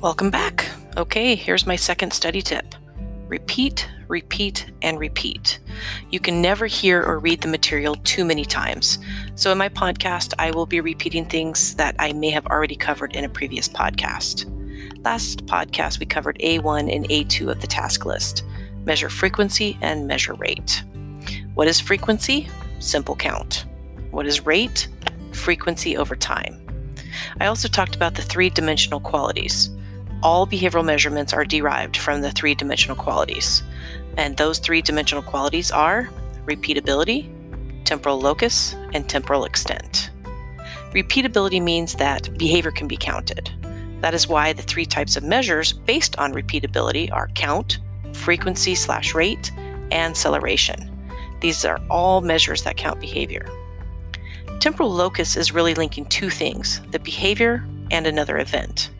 Welcome back. Okay, here's my second study tip repeat, repeat, and repeat. You can never hear or read the material too many times. So, in my podcast, I will be repeating things that I may have already covered in a previous podcast. Last podcast, we covered A1 and A2 of the task list measure frequency and measure rate. What is frequency? Simple count. What is rate? Frequency over time. I also talked about the three dimensional qualities all behavioral measurements are derived from the three dimensional qualities. And those three dimensional qualities are repeatability, temporal locus, and temporal extent. Repeatability means that behavior can be counted. That is why the three types of measures based on repeatability are count, frequency slash rate, and acceleration. These are all measures that count behavior. Temporal locus is really linking two things the behavior and another event.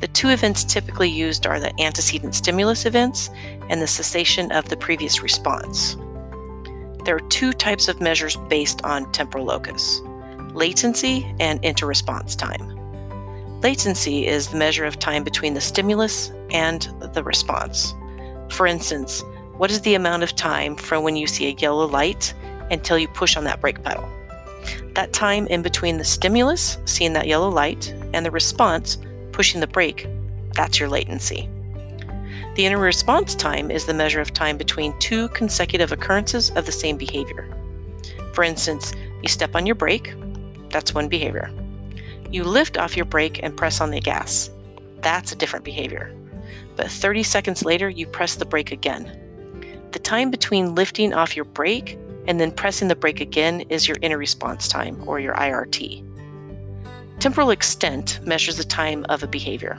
The two events typically used are the antecedent stimulus events and the cessation of the previous response. There are two types of measures based on temporal locus latency and interresponse time. Latency is the measure of time between the stimulus and the response. For instance, what is the amount of time from when you see a yellow light until you push on that brake pedal? That time in between the stimulus, seeing that yellow light, and the response, pushing the brake, that's your latency. The interresponse time is the measure of time between two consecutive occurrences of the same behavior. For instance, you step on your brake, that's one behavior. You lift off your brake and press on the gas, that's a different behavior. But 30 seconds later, you press the brake again. The time between lifting off your brake and then pressing the brake again is your interresponse time, or your IRT. Temporal extent measures the time of a behavior.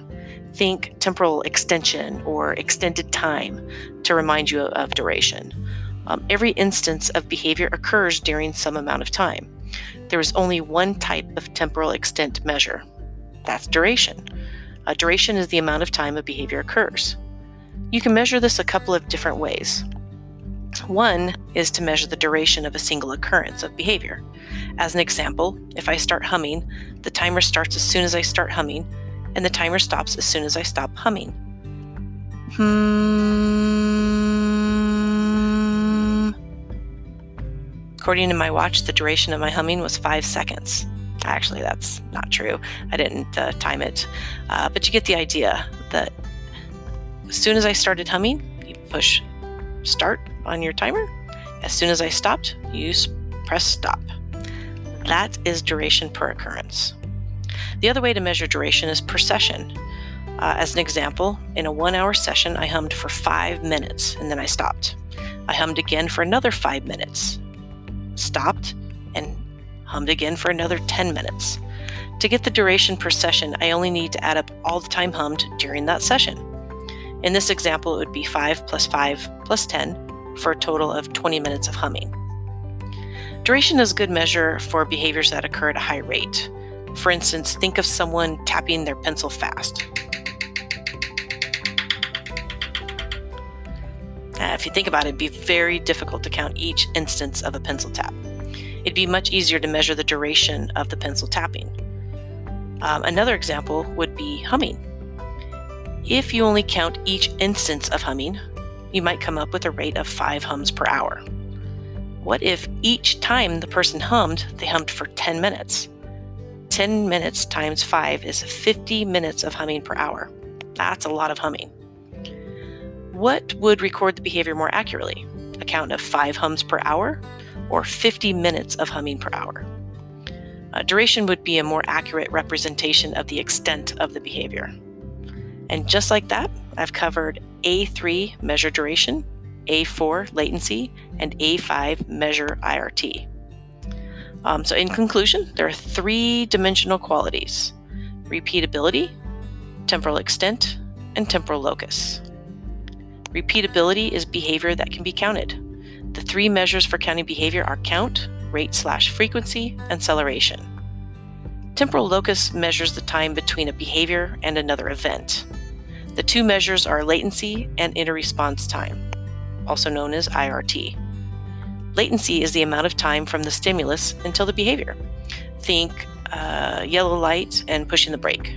Think temporal extension or extended time to remind you of duration. Um, every instance of behavior occurs during some amount of time. There is only one type of temporal extent measure that's duration. Uh, duration is the amount of time a behavior occurs. You can measure this a couple of different ways. One is to measure the duration of a single occurrence of behavior. As an example, if I start humming, the timer starts as soon as I start humming, and the timer stops as soon as I stop humming. Hmm. According to my watch, the duration of my humming was five seconds. Actually, that's not true. I didn't uh, time it. Uh, but you get the idea that as soon as I started humming, you push start on your timer. As soon as I stopped, you press stop. That is duration per occurrence. The other way to measure duration is per session. Uh, as an example, in a one hour session, I hummed for five minutes and then I stopped. I hummed again for another five minutes, stopped, and hummed again for another 10 minutes. To get the duration per session, I only need to add up all the time hummed during that session. In this example, it would be 5 plus 5 plus 10 for a total of 20 minutes of humming. Duration is a good measure for behaviors that occur at a high rate. For instance, think of someone tapping their pencil fast. Uh, if you think about it, it'd be very difficult to count each instance of a pencil tap. It'd be much easier to measure the duration of the pencil tapping. Um, another example would be humming. If you only count each instance of humming, you might come up with a rate of 5 hums per hour. What if each time the person hummed, they hummed for 10 minutes? 10 minutes times 5 is 50 minutes of humming per hour. That's a lot of humming. What would record the behavior more accurately? A count of 5 hums per hour or 50 minutes of humming per hour? Uh, duration would be a more accurate representation of the extent of the behavior. And just like that, I've covered A3 measure duration, A4 latency, and A5 measure IRT. Um, so, in conclusion, there are three dimensional qualities repeatability, temporal extent, and temporal locus. Repeatability is behavior that can be counted. The three measures for counting behavior are count, rate slash frequency, and acceleration. Temporal locus measures the time between a behavior and another event. The two measures are latency and interresponse time, also known as IRT. Latency is the amount of time from the stimulus until the behavior. Think uh, yellow light and pushing the brake.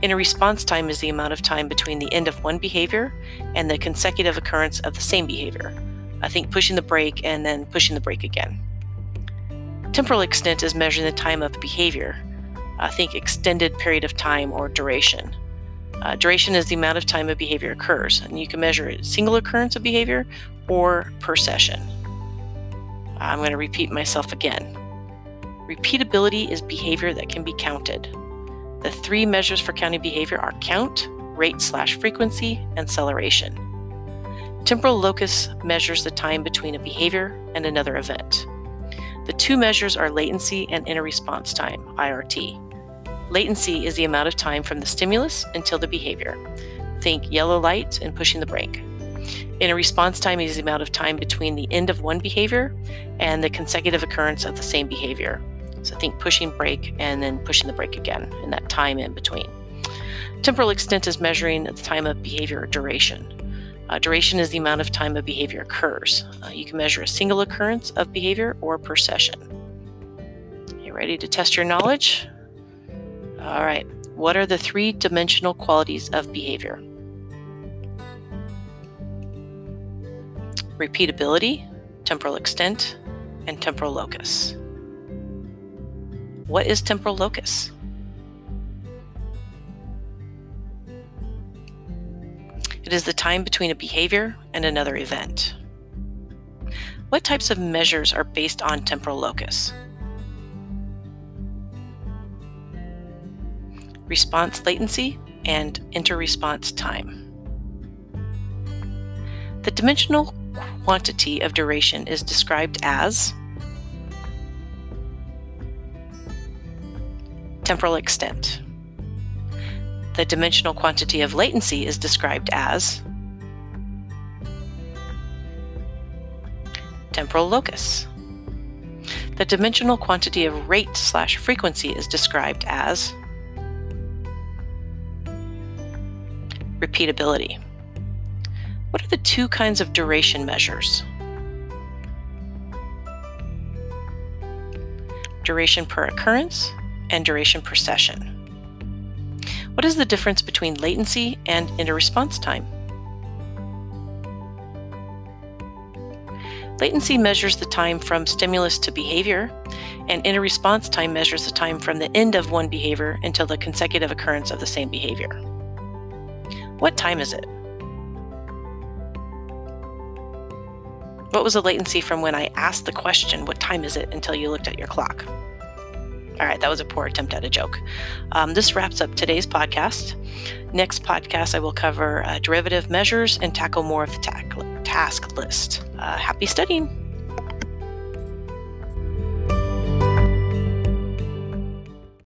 Inter response time is the amount of time between the end of one behavior and the consecutive occurrence of the same behavior. I think pushing the brake and then pushing the brake again. Temporal extent is measuring the time of behavior. I think extended period of time or duration. Uh, duration is the amount of time a behavior occurs, and you can measure a single occurrence of behavior or per session. I'm going to repeat myself again. Repeatability is behavior that can be counted. The three measures for counting behavior are count, rate slash frequency, and acceleration. Temporal locus measures the time between a behavior and another event. The two measures are latency and inter response time, IRT. Latency is the amount of time from the stimulus until the behavior. Think yellow light and pushing the brake. Interresponse time is the amount of time between the end of one behavior and the consecutive occurrence of the same behavior. So think pushing brake and then pushing the brake again in that time in between. Temporal extent is measuring the time of behavior duration. Uh, duration is the amount of time a behavior occurs. Uh, you can measure a single occurrence of behavior or per session. You ready to test your knowledge? All right. What are the three dimensional qualities of behavior? Repeatability, temporal extent, and temporal locus. What is temporal locus? It is the time between a behavior and another event. What types of measures are based on temporal locus? Response latency and inter-response time. The dimensional quantity of duration is described as temporal extent. The dimensional quantity of latency is described as temporal locus. The dimensional quantity of rate slash frequency is described as repeatability. What are the two kinds of duration measures? Duration per occurrence and duration per session. What is the difference between latency and inter-response time? Latency measures the time from stimulus to behavior, and inter-response time measures the time from the end of one behavior until the consecutive occurrence of the same behavior. What time is it? What was the latency from when I asked the question, what time is it, until you looked at your clock? All right, that was a poor attempt at a joke. Um, this wraps up today's podcast. Next podcast, I will cover uh, derivative measures and tackle more of the task list. Uh, happy studying.